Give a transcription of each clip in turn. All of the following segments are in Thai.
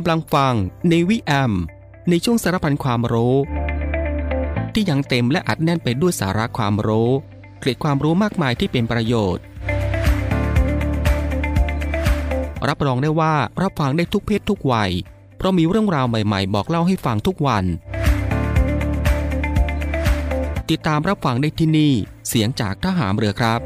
กำลังฟังในวิแอม ในช่วงสารพันความรู้ ที่ยังเต็มและอัดแน่นไปด้วยสาระความรู้เกร็ดความรู้มากมายที่เป็นประโยชน์ รับรองได้ว่ารับฟังได้ทุกเพศทุกวัย เพราะมีเรื่องราวใหม่ๆ บอกเล่าให้ฟังทุกวัน ติดตามรับฟังได้ที่นี่ เสียงจากทหามเรือครับ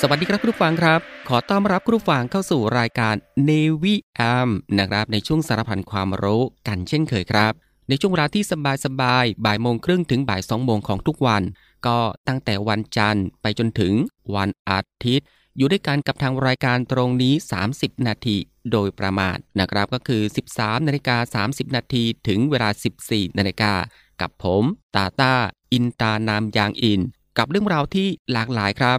สวัสดีครับคุณผู้ฟังครับ ขอต้อนรับคุณผู้ฟังเข้าสู่รายการ Navy AM นะครับ ในช่วงสารพันความรู้กันเช่นเคยครับ ในช่วงเวลาที่สบายๆบ่ายโมงครึ่งถึงบ่ายสองโมงของทุกวัน ก็ตั้งแต่วันจันทร์ไปจนถึงวันอาทิตย์ อยู่ด้วยกันกับทางรายการตรงนี้ 30 นาทีโดยประมาณนะครับก็คือ 13นาฬิกา30 นาทีถึงเวลา 14นาฬิกากับผมตาตาอินตานามยางอิน กับเรื่องราวที่หลากหลายครับ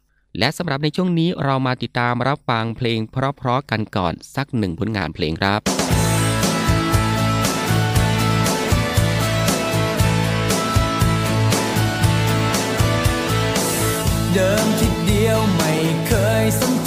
และสำหรับในช่วงนี้เรามาติดตามรับฟังเพลงเพราะๆกันก่อนสักหนึ่งผลงานเพลงครับ เดิมคิดเดียวไม่เคยสำ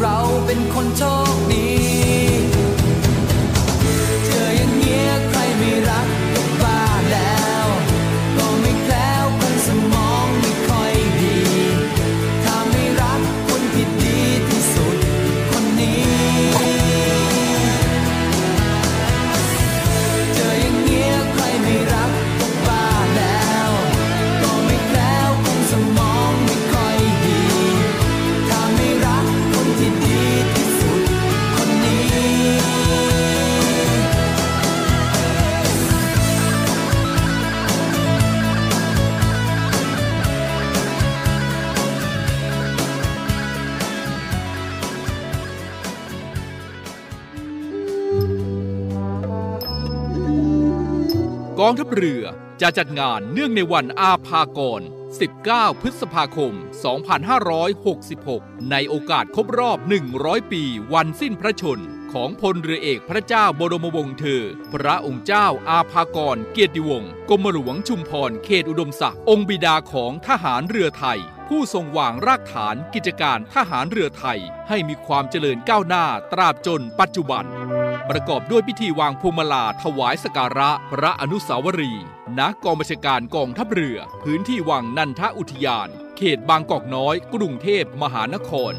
เราเป็นคนโชคดี องทัพเรือจะจัดงานเนื่องในวันอาภากร 19 พฤษภาคม 2566 ในโอกาสครบรอบ 100 ปีวันสิ้นพระชน ของพลเรือเอกพระเจ้าบรมวงศ์เธอ พระองค์เจ้าอาภากร เกียรติวงศ์กรมหลวงชุมพร เขตอุดมศักดิ์ องค์บิดาของทหารเรือไทย ผู้ทรงวางรากฐานกิจการทหารเรือไทย ให้มีความเจริญก้าวหน้าตราบจนปัจจุบัน ประกอบด้วยพิธีวางพวงมาลาถวายสการะพระอนุสาวรีย์ณกองบัญชาการกองทัพเรือ พื้นที่วังนันทอุทยาน เขตบางกอกน้อย กรุงเทพมหานคร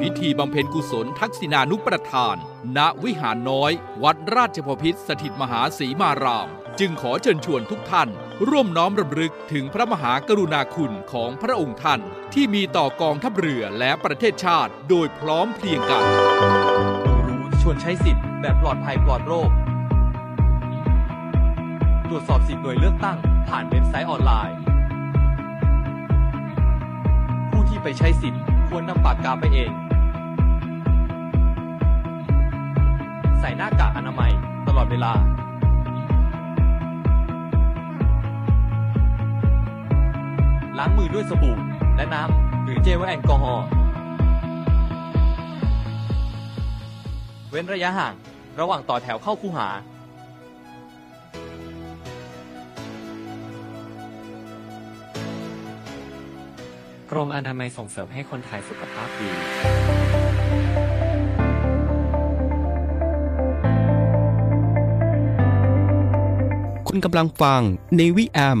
พิธีบำเพ็ญกุศลทักษิณานุประทาน ณวิหารน้อย วัดราชพพิษสถิตมหาศรีมาราม จึงขอเชิญชวนทุกท่าน ร่วมน้อมรำลึกถึงพระมหากรุณาคุณของพระองค์ท่าน ที่มีต่อกองทัพเรือและประเทศชาติโดยพร้อมเพรียงกัน ชวนใช้สิทธิ์แบบปลอดภัยปลอดโรค ตรวจสอบสิทธิ์หน่วยเลือกตั้ง ผ่านเว็บไซต์ออนไลน์ ผู้ที่ไปใช้สิทธิ์ควรนำปากกาไปเอง ใส่หน้ากากอนามัยตลอดเวลา ล้างมือด้วยสบู่และน้ำหรือเจลแอลกอฮอล์ เว้นระยะห่างระหว่างต่อแถวเข้าคูหา กรมอนามัยส่งเสริมให้คนไทยสุขภาพดีคุณกำลังฟัง Navy AM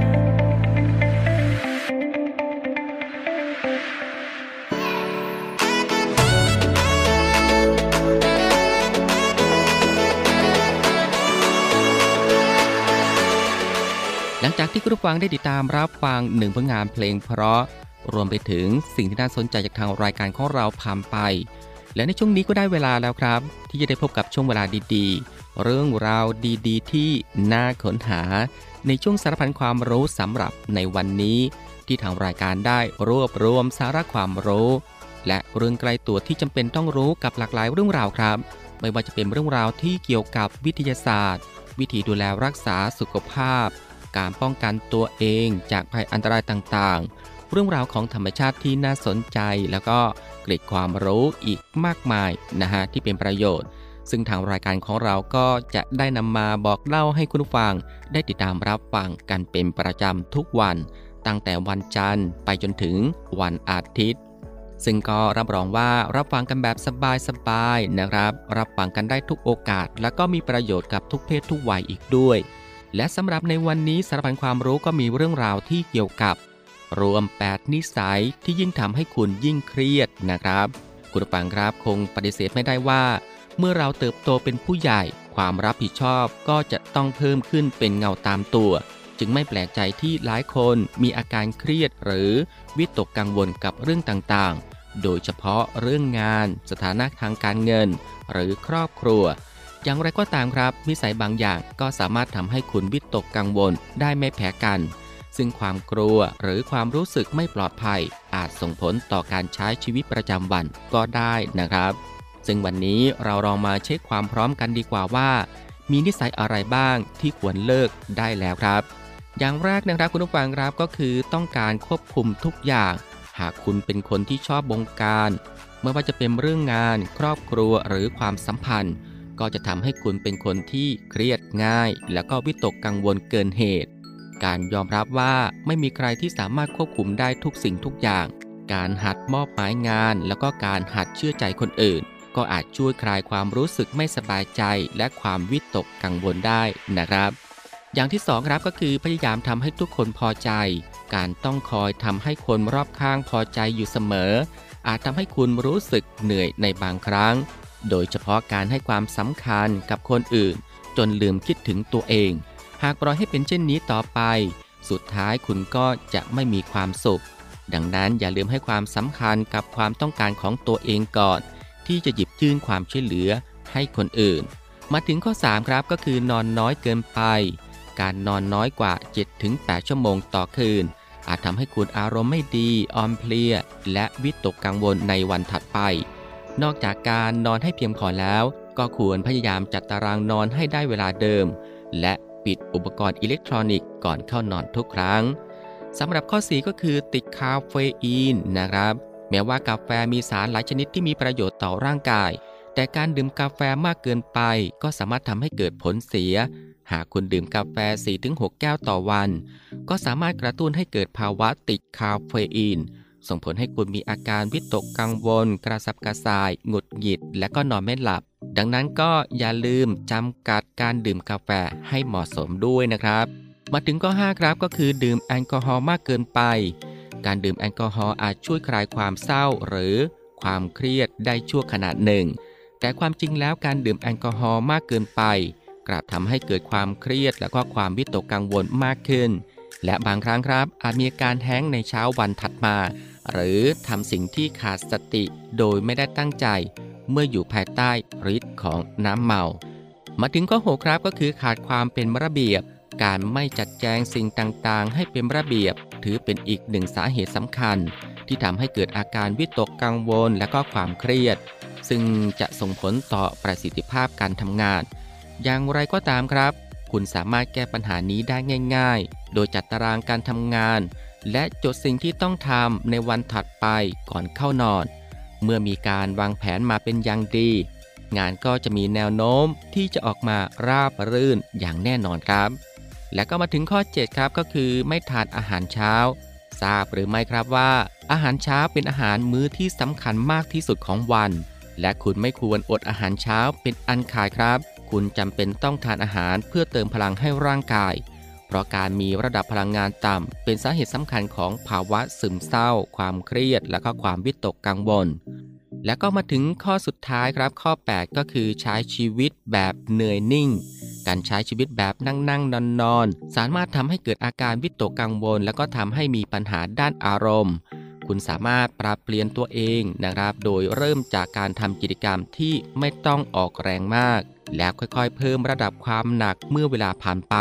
ากที่คุณผู้ฟังได้ติดตามรับฟังหนึ่งผลงานเพลงเพราะ รวมไปถึงสิ่งที่น่าสนใจจากทางรายการของเราผ่านไป และในช่วงนี้ก็ได้เวลาแล้วครับ ที่จะได้พบกับช่วงเวลาดีๆ เรื่องราวดีๆ ที่น่าค้นหา ในช่วงสารพันความรู้สำหรับในวันนี้ ที่ทางรายการได้รวบรวมสาระความรู้ และเรื่องไกลตัวที่จำเป็นต้องรู้กับหลากหลายเรื่องราวครับ ไม่ว่าจะเป็นเรื่องราวที่เกี่ยวกับวิทยาศาสตร์ วิธีดูแลรักษาสุขภาพ การป้องกันตัวเองจากภัยอันตรายต่างๆ เรื่องราวของธรรมชาติที่น่าสนใจ แล้วก็เกร็ดความรู้อีกมากมายนะฮะที่เป็นประโยชน์ ซึ่งทางรายการของเราก็จะได้นำมาบอกเล่าให้คุณฟัง ได้ติดตามรับฟังกันเป็นประจำทุกวัน ตั้งแต่วันจันทร์ไปจนถึงวันอาทิตย์ซึ่งก็รับรองว่ารับฟังกันแบบสบายๆนะครับ รับฟังกันได้ทุกโอกาส และก็มีประโยชน์กับทุกเพศทุกวัยอีกด้วย และสำหรับในวันนี้สารพันความรู้ก็มีเรื่องราวที่เกี่ยวกับ รวม 8 นิสัยที่ยิ่งทำให้คุณยิ่งเครียดนะครับ คุณฟังครับคงปฏิเสธไม่ได้ว่า เมื่อเราเติบโตเป็นผู้ใหญ่ ความรับผิดชอบก็จะต้องเพิ่มขึ้นเป็นเงาตามตัว จึงไม่แปลกใจที่หลายคนมีอาการเครียดหรือวิตกกังวลกับเรื่องต่างๆ โดยเฉพาะเรื่องงาน สถานะทางการเงิน หรือครอบครัว อย่างไรก็ตามครับนิสัยบางอย่างก็สามารถทำให้คุณวิตกกังวลได้ไม่แพ้กัน ซึ่งความกลัวหรือความรู้สึกไม่ปลอดภัย อาจส่งผลต่อการใช้ชีวิตประจำวันก็ได้นะครับ ซึ่งวันนี้เราลองมาเช็คความพร้อมกันดีกว่าว่า มีนิสัยอะไรบ้างที่ควรเลิกได้แล้วครับ อย่างแรกนะครับคุณผู้ฟังครับก็คือต้องการควบคุมทุกอย่าง หากคุณเป็นคนที่ชอบบงการไม่ว่าจะเป็นเรื่องงาน ครอบครัวหรือความสัมพันธ์ ก็จะทำให้คุณเป็นคนที่เครียดง่าย แล้วก็วิตกกังวลเกินเหตุ การยอมรับว่าไม่มีใครที่สามารถควบคุมได้ทุกสิ่งทุกอย่าง การหัดมอบหมายงาน แล้วก็การหัดเชื่อใจคนอื่น ก็อาจช่วยคลายความรู้สึกไม่สบายใจ และความวิตกกังวลได้นะครับอย่างที่สองครับก็คือพยายามทำให้ทุกคนพอใจ การต้องคอยทำให้คนรอบข้างพอใจอยู่เสมอ อาจทำให้คุณรู้สึกเหนื่อยในบางครั้ง โดยเฉพาะการให้ความสำคัญกับคนอื่น จนลืมคิดถึงตัวเอง หากปล่อยให้เป็นเช่นนี้ต่อไป สุดท้ายคุณก็จะไม่มีความสุข ดังนั้นอย่าลืมให้ความสำคัญกับความต้องการของตัวเองก่อน ที่จะหยิบยื่นความช่วยเหลือให้คนอื่น มาถึงข้อ 3 ครับก็คือนอนน้อยเกินไป การนอนน้อยกว่า 7-8 ชั่วโมงต่อคืน อาจทำให้คุณอารมณ์ไม่ดีอ่อนเพลีย และวิตกกังวลในวันถัดไป นอกจากการนอนให้เพียงพอแล้ว ก็ควรพยายามจัดตารางนอนให้ได้เวลาเดิม และปิดอุปกรณ์อิเล็กทรอนิกส์ก่อนเข้านอนทุกครั้งสำหรับข้อ 4 ก็คือติดคาเฟอีนนะครับ แม้ว่ากาแฟมีสารหลายชนิดที่มีประโยชน์ต่อร่างกาย แต่การดื่มกาแฟมากเกินไป ก็สามารถทำให้เกิดผลเสีย หากคุณดื่มกาแฟ 4-6 แก้วต่อวัน ก็สามารถกระตุ้นให้เกิดภาวะติดคาเฟอีน ส่งผลให้คุณมีอาการวิตกกังวล กระสับกระส่าย หงุดหงิด และก็นอนไม่หลับ ดังนั้นก็อย่าลืมจำกัดการดื่มกาแฟให้เหมาะสมด้วยนะครับ มาถึงข้อ5ครับก็คือดื่มแอลกอฮอล์มากเกินไป การดื่มแอลกอฮอล์อาจช่วยคลายความเศร้าหรือความเครียดได้ชั่วขณะหนึ่ง แต่ความจริงแล้วการดื่มแอลกอฮอล์มากเกินไป กลับทำให้เกิดความเครียดและก็ความวิตกกังวลมากขึ้น และบางครั้งครับอาจมีอาการแห้งในเช้าวันถัดมา หรือทำสิ่งที่ขาดสติโดยไม่ได้ตั้งใจ เมื่ออยู่ภายใต้ฤทธิ์ของน้ำเมา มาถึงข้อ6ครับก็คือขาดความเป็นระเบียบ การไม่จัดแจงสิ่งต่างๆ ให้เป็นระเบียบ ถือเป็นอีกหนึ่งสาเหตุสำคัญ ที่ทำให้เกิดอาการวิตกกังวลและก็ความเครียด ซึ่งจะส่งผลต่อประสิทธิภาพการทำงาน อย่างไรก็ตามครับ คุณสามารถแก้ปัญหานี้ได้ง่าย ๆ โดยจัดตารางการทำงาน และจดสิ่งที่ต้องทำในวันถัดไปก่อนเข้านอน เมื่อมีการวางแผนมาเป็นอย่างดี งานก็จะมีแนวโน้มที่จะออกมาราบรื่นอย่างแน่นอนครับ และก็มาถึงข้อ 7 ครับก็คือไม่ทานอาหารเช้า ทราบหรือไม่ครับว่า อาหารเช้าเป็นอาหารมื้อที่สำคัญมากที่สุดของวัน และคุณไม่ควรอดอาหารเช้าเป็นอันขาดครับ คุณจำเป็นต้องทานอาหารเพื่อเติมพลังให้ร่างกาย เพราะการมีระดับพลังงานต่ำ เป็นสาเหตุสำคัญของภาวะซึมเศร้า ความเครียด และก็ความวิตกกังวล และก็มาถึงข้อสุดท้ายครับข้อ 8 ก็คือใช้ชีวิตแบบเหนื่อยนิ่ง การใช้ชีวิตแบบนั่งนั่งนอนนอนสามารถทำให้เกิดอาการวิตกกังวล และก็ทำให้มีปัญหาด้านอารมณ์คุณสามารถปรับเปลี่ยนตัวเองนะครับ โดยเริ่มจากการทำกิจกรรมที่ไม่ต้องออกแรงมาก แล้วค่อยๆ เพิ่มระดับความหนักเมื่อเวลาผ่านไป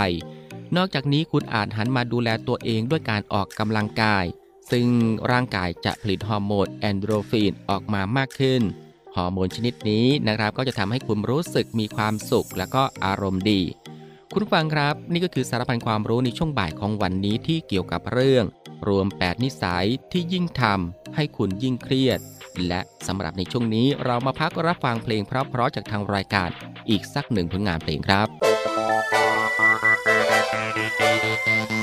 นอกจากนี้คุณอาจหันมาดูแลตัวเองด้วยการออกกำลังกาย ซึ่งร่างกายจะผลิตฮอร์โมนแอนโดรฟินออกมามากขึ้น ฮอร์โมนชนิดนี้นะครับก็จะทำให้คุณรู้สึกมีความสุขและก็อารมณ์ดี คุณฟังครับ นี่ก็คือสารพันความรู้ในช่วงบ่ายของวันนี้ที่เกี่ยวกับเรื่อง รวม 8 นิสัยที่ยิ่งทำให้คุณยิ่งเครียด และสำหรับในช่วงนี้เรามาพักรับฟังเพลงเพราะๆจากทางรายการอีกสักหนึ่งผลงานเพลงครับ ไม่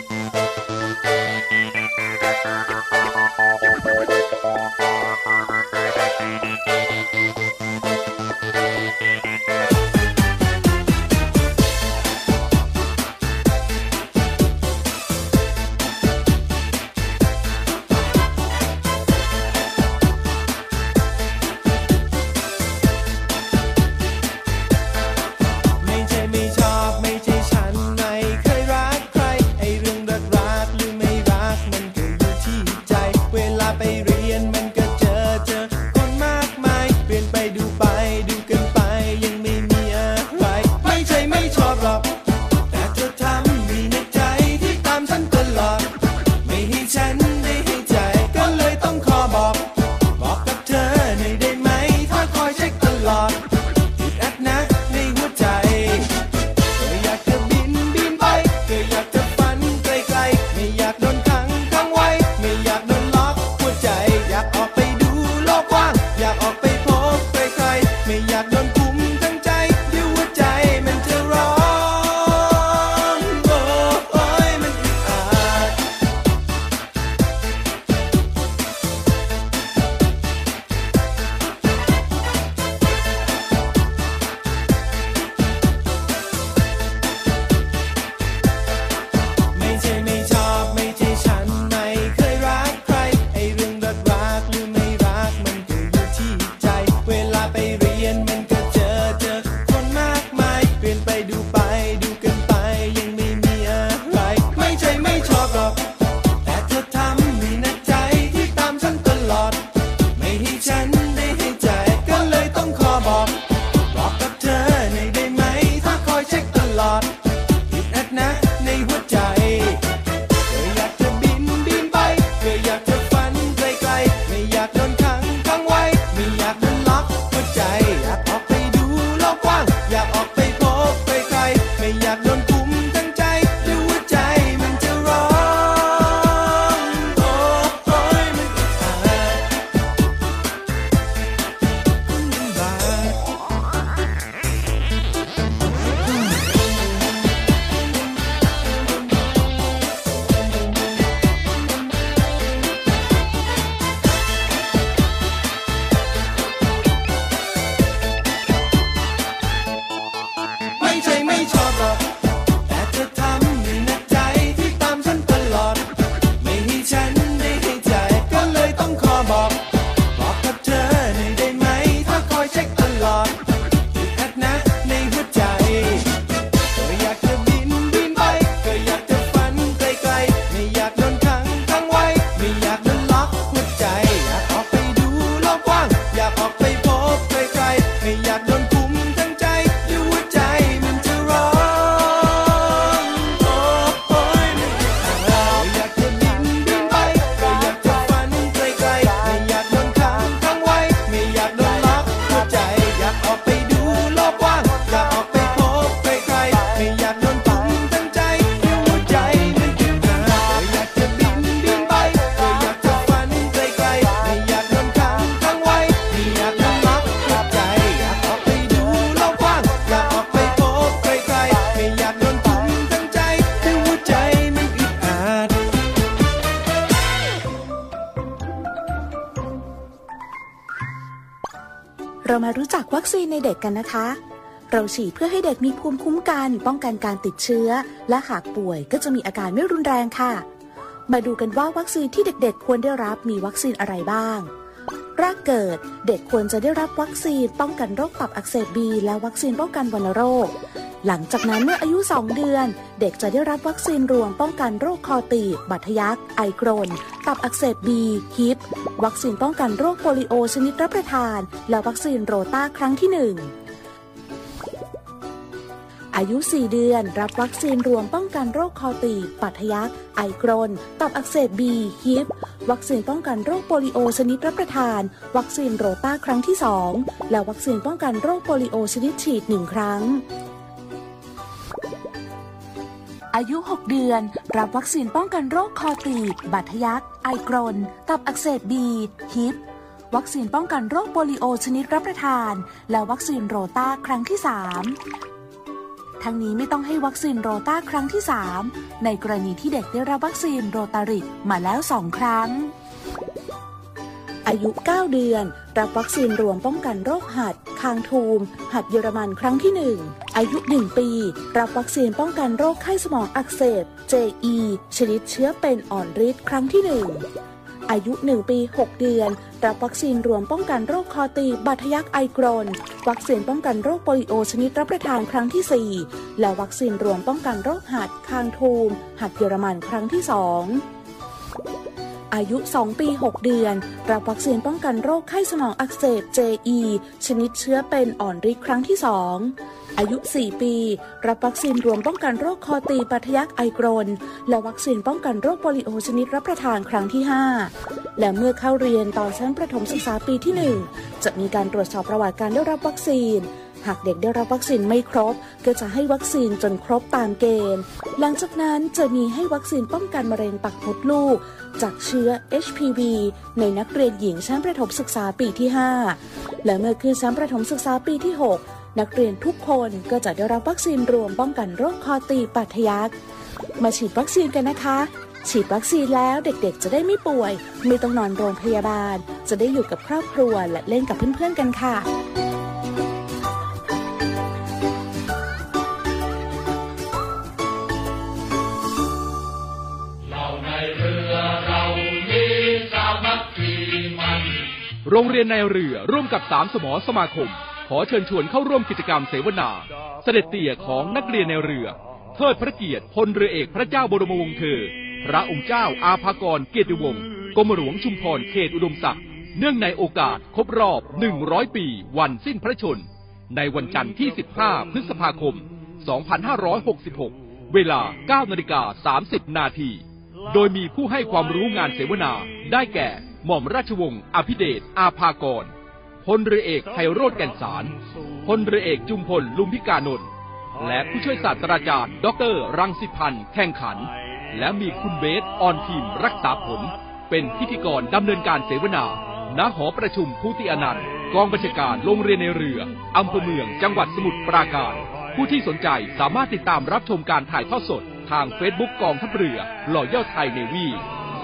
เด็กกันนะคะ เราฉีดเพื่อให้เด็กมีภูมิคุ้มกัน ป้องกันการติดเชื้อ และหากป่วยก็จะมีอาการไม่รุนแรงค่ะ มาดูกันว่าวัคซีนที่เด็กๆ ควรได้รับมีวัคซีนอะไรบ้าง แรกเกิด เด็กควรจะได้รับวัคซีนป้องกันโรคตับอักเสบบีและวัคซีนป้องกันวัณโรค หลังจากนั้นเมื่ออายุ 2 เดือน เด็กจะได้รับวัคซีนรวมป้องกันโรคคอตีบบัตทะยัก ไอกรน ตับอักเสบบีฮิป วัคซีนป้องกันโรคโปลิโอชนิดรับประทาน และวัคซีนโรต้าครั้งที่ 1อายุ 4 เดือน รับวัคซีนรวมป้องกันโรคคอตีบบาดทะยัก ไอกรน ตับอักเสบบีฮิป วัคซีนป้องกันโรคโปลิโอชนิดรับประทาน วัคซีนโรต้าครั้งที่ 2 และวัคซีนป้องกันโรคโปลิโอชนิดฉีด 1 ครั้ง อายุ 6 เดือน รับวัคซีนป้องกันโรคคอตีบบาดทะยัก ไอกรน ตับอักเสบบีฮิป วัคซีนป้องกันโรคโปลิโอชนิดรับประทาน และวัคซีนโรต้าครั้งที่ 3 ทั้งนี้ไม่ต้องให้วัคซีนโรต้าครั้งที่ 3 ในกรณีที่เด็กได้รับวัคซีนโรตาริกมาแล้ว 2 ครั้ง อายุ 9 เดือน รับวัคซีนรวมป้องกันโรคหัด คางทูม หัดเยอรมันครั้งที่ 1 อายุ 1 ปี รับวัคซีนป้องกันโรคไข้สมองอักเสบ JE ชนิดเชื้อเป็นอ่อนฤทธิ์ครั้งที่ 1 อายุ 1 ปี 6 เดือน รับวัคซีนรวมป้องกันโรคคอตีบบัตทะยักไอกรน วัคซีนป้องกันโรคโปลิโอชนิดรับประทานครั้งที่ 4 และวัคซีนรวมป้องกันโรคหัดคางทูม หัดเยอรมันครั้งที่ 2อายุ 2 ปี 6 เดือน รับวัคซีนป้องกันโรคไข้สมองอักเสบ JE ชนิดเชื้อเป็นอ่อนฤทธิ์ครั้งที่ 2 อายุ 4 ปี รับวัคซีนรวมป้องกันโรคคอตีปัทยักไอกรน และวัคซีนป้องกันโรคโปลิโอชนิดรับประทานครั้งที่ 5 และเมื่อเข้าเรียนตอนชั้นประถมศึกษาปีที่ 1 จะมีการตรวจสอบประวัติการได้รับวัคซีน หากเด็กได้รับวัคซีนไม่ครบ ก็จะให้วัคซีนจนครบตามเกณฑ์ หลังจากนั้นจะมีให้วัคซีนป้องกันมะเร็งปากมดลูกจากเชื้อ HPV ในนักเรียนหญิงชั้นประถมศึกษาปีที่ 5 และเมื่อขึ้นชั้นประถมศึกษาปีที่ 6นักเรียนทุกคนก็จะได้รับวัคซีนรวมป้องกันโรคคอตีบปัทยัก มาฉีดวัคซีนกันนะคะ ฉีดวัคซีนแล้วเด็กๆ จะได้ไม่ป่วย ไม่ต้องนอนโรงพยาบาล จะได้อยู่กับครอบครัวและเล่นกับเพื่อนๆกันค่ะโรงเรียนในเรือร่วมกับสามสมอสมาคม ขอเชิญชวนเข้าร่วมกิจกรรมเสวนา เสด็จเตี่ยของนักเรียนในเรือ เทิดพระเกียรติพลเรือเอกพระเจ้าบรมวงศ์เธอ พระองค์เจ้าอาภากรเกียรติวงศ์กรมหลวงชุมพรเขตอุดมศักดิ์เนื่องในโอกาสครบรอบ 100 ปี วันสิ้นพระชน ในวันจันทร์ที่ 15 พฤษภาคม 2566 เวลา 9นาฬิกา30 นาทีโดยมีผู้ให้ความรู้งานเสวนา ได้แก่ หม่อมราชวงศ์อภิเดชอาภากร พลเรือเอกไพโรธแก่นสารพลเรือเอกจุมพลลุมพิกานนท์และผู้ช่วยศาสตราจารย์ ดร รังสิพันธ์แข่งขัน และมีคุณเบสออนทีมรักษาผล เป็นพิธีกรดำเนินการเสวนา ณ หอประชุมพุติอนันต์ กองบัญชาการโรงเรียนในเรืออำเภอเมืองจังหวัดสมุทรปราการ ผู้ที่สนใจสามารถติดตามรับชมการถ่ายทอดสด ทางเฟซบุ๊กกองทัพเรือหล่อเย่อไทยเนวี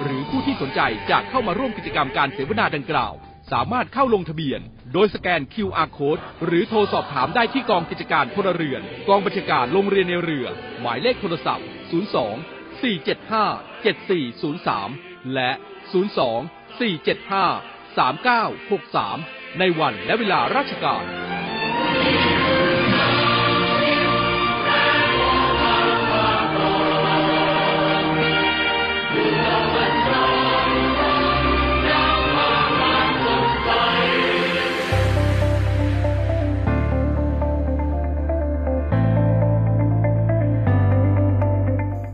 หรือผู้ที่สนใจจะเข้ามาร่วมกิจกรรมการเสวนาดังกล่าว สามารถเข้าลงทะเบียน โดยสแกน QR code หรือโทรสอบถามได้ที่กองกิจการพลเรือน กองบัญชาการโรงเรียนในเรือ หมายเลขโทรศัพท์ 02 475 7403 และ 02 475 3963 ในวันและเวลาราชการ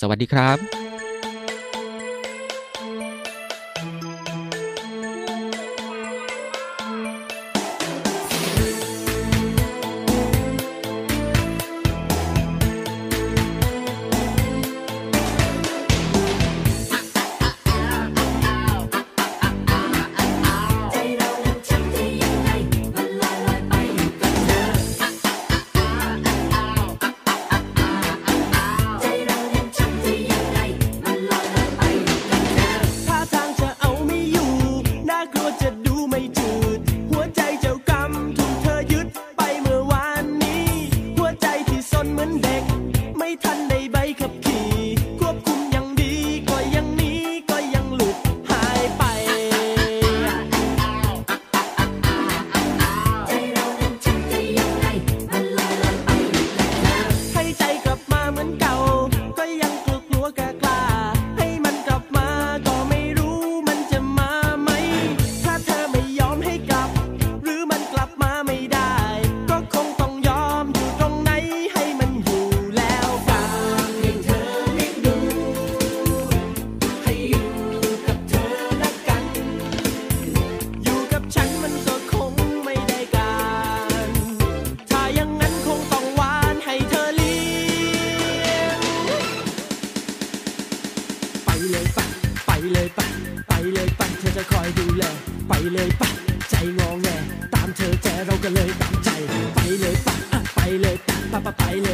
สวัสดีครับ อะไปเล